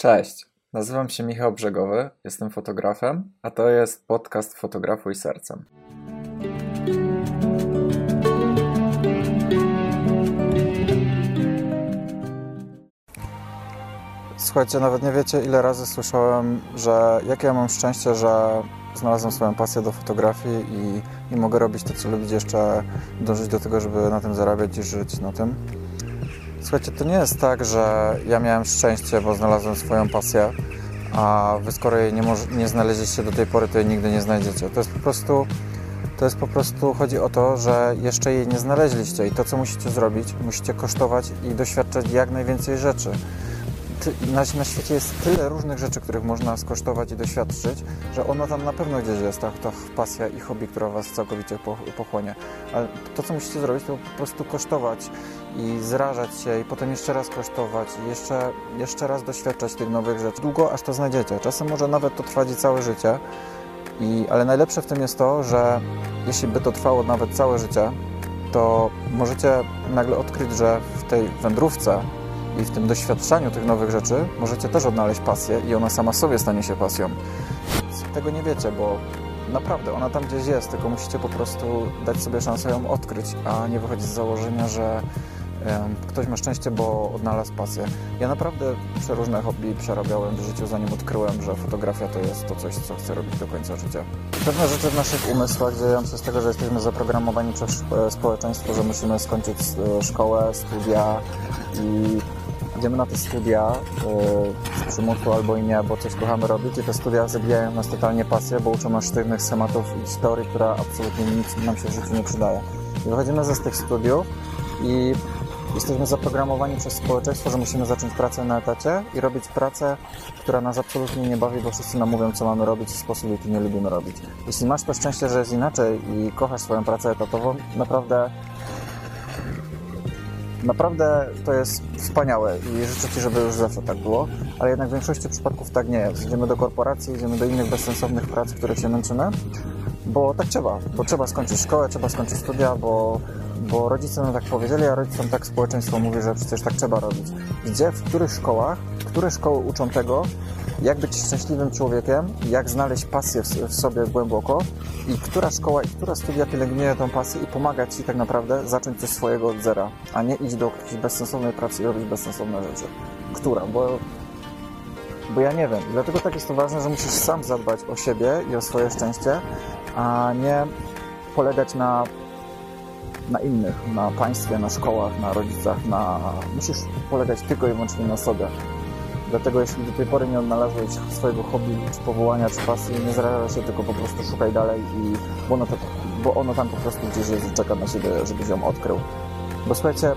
Cześć, nazywam się Michał Brzegowy, jestem fotografem, a to jest podcast Fotografuj Sercem. Słuchajcie, nawet nie wiecie, ile razy słyszałem, że jakie ja mam szczęście, że znalazłem swoją pasję do fotografii i, i mogę robić to, co lubić, jeszcze dążyć do tego, żeby na tym zarabiać i żyć na tym. Słuchajcie, to nie jest tak, że ja miałem szczęście, bo znalazłem swoją pasję, a wy skoro jej nie, może, nie znaleźliście do tej pory, to jej nigdy nie znajdziecie. To jest po prostu, to jest po prostu, chodzi o to, że jeszcze jej nie znaleźliście i to, co musicie zrobić, musicie kosztować i doświadczać jak najwięcej rzeczy na, na świecie jest tyle różnych rzeczy, których można skosztować i doświadczyć, że ono tam na pewno gdzieś jest, ta, ta pasja i hobby, która Was całkowicie pochłonie. Ale to, co musicie zrobić, to po prostu kosztować i zrażać się i potem jeszcze raz kosztować i jeszcze, jeszcze raz doświadczać tych nowych rzeczy. Długo aż to znajdziecie. Czasem może nawet to trwać całe życie. I, ale najlepsze w tym jest to, że jeśli by to trwało nawet całe życie, to możecie nagle odkryć, że w tej wędrówce i w tym doświadczaniu tych nowych rzeczy możecie też odnaleźć pasję i ona sama sobie stanie się pasją. Tego nie wiecie, bo naprawdę ona tam gdzieś jest, tylko musicie po prostu dać sobie szansę ją odkryć, a nie wychodzić z założenia, że ktoś ma szczęście, bo odnalazł pasję. Ja naprawdę przeróżne hobby przerabiałem w życiu, zanim odkryłem, że fotografia to jest to coś, co chcę robić do końca życia. Pewne rzeczy w naszych umysłach dzieją się z tego, że jesteśmy zaprogramowani przez e, społeczeństwo, że musimy skończyć e, szkołę, studia i idziemy na te studia z przymusu albo i nie, bo coś kochamy robić i te studia zabijają nas totalnie pasję, bo uczą nas sztywnych schematów i historii, która absolutnie nic nam się w życiu nie przydaje. I wychodzimy ze z tych studiów i jesteśmy zaprogramowani przez społeczeństwo, że musimy zacząć pracę na etacie i robić pracę, która nas absolutnie nie bawi, bo wszyscy nam mówią, co mamy robić w sposób, jaki nie lubimy robić. Jeśli masz to szczęście, że jest inaczej i kochasz swoją pracę etatową, naprawdę Naprawdę to jest wspaniałe i życzę Ci, żeby już zawsze tak było, ale jednak w większości przypadków tak nie jest. Idziemy do korporacji, idziemy do innych bezsensownych prac, w których się męczymy, bo tak trzeba, bo trzeba skończyć szkołę, trzeba skończyć studia, bo, bo rodzice nam tak powiedzieli, a rodzicom tak społeczeństwo mówi, że przecież tak trzeba robić. Gdzie, w których szkołach, które szkoły uczą tego, jak być szczęśliwym człowiekiem, jak znaleźć pasję w, sobie głęboko i która szkoła i która studia pielęgnuje tą pasję i pomaga Ci tak naprawdę zacząć coś swojego od zera, a nie iść do jakiejś bezsensownej pracy i robić bezsensowne rzeczy. Która? Bo, bo ja nie wiem. Dlatego tak jest to ważne, że musisz sam zadbać o siebie i o swoje szczęście, a nie polegać na na innych, na państwie, na szkołach, na rodzicach, na... musisz polegać tylko i wyłącznie na sobie. Dlatego jeśli do tej pory nie odnalazłeś swojego hobby, czy powołania, czy pasji, nie zrażaj się, tylko po prostu szukaj dalej, i, bo, ono to, bo ono tam po prostu gdzieś jest i czeka na siebie, żebyś ją odkrył. Bo słuchajcie,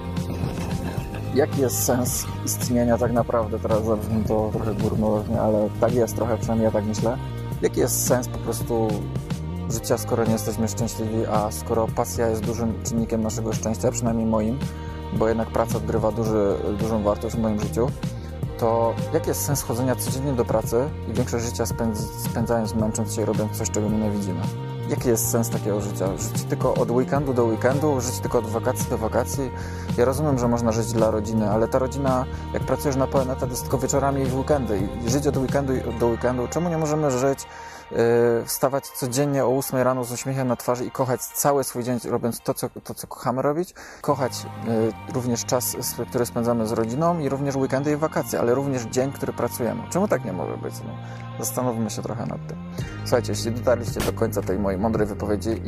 jaki jest sens istnienia tak naprawdę? Teraz zabrzmi to trochę górnolotnie, ale tak jest trochę, przynajmniej ja tak myślę. Jaki jest sens po prostu życia, skoro nie jesteśmy szczęśliwi, a skoro pasja jest dużym czynnikiem naszego szczęścia, przynajmniej moim, bo jednak praca odgrywa duży, dużą wartość w moim życiu, to jaki jest sens chodzenia codziennie do pracy i większość życia spędzając, męcząc się i robiąc coś, czego nie widzimy? Jaki jest sens takiego życia? Żyć tylko od weekendu do weekendu, żyć tylko od wakacji do wakacji? Ja rozumiem, że można żyć dla rodziny, ale ta rodzina, jak pracujesz na pełen etat, jest tylko wieczorami i w weekendy. I żyć od weekendu do weekendu. Czemu nie możemy żyć wstawać codziennie o 8 rano z uśmiechem na twarzy i kochać cały swój dzień robiąc to, co, to, co kochamy robić. Kochać y, również czas, który spędzamy z rodziną i również weekendy i wakacje, ale również dzień, który pracujemy. Czemu tak nie może być? No, zastanówmy się trochę nad tym. Słuchajcie, jeśli dotarliście do końca tej mojej mądrej wypowiedzi,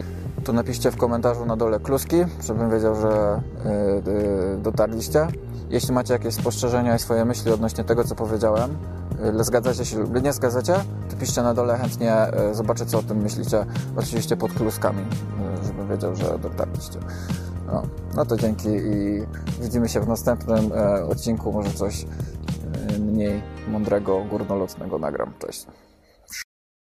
to napiszcie w komentarzu na dole kluski, żebym wiedział, że yy, dotarliście. Jeśli macie jakieś spostrzeżenia i swoje myśli odnośnie tego, co powiedziałem, zgadzacie się lub nie zgadzacie, to piszcie na dole, chętnie yy, zobaczę, co o tym myślicie, oczywiście pod kluskami, yy, żebym wiedział, że dotarliście. No, no to dzięki i widzimy się w następnym odcinku, może coś mniej mądrego, górnolotnego nagram. Cześć.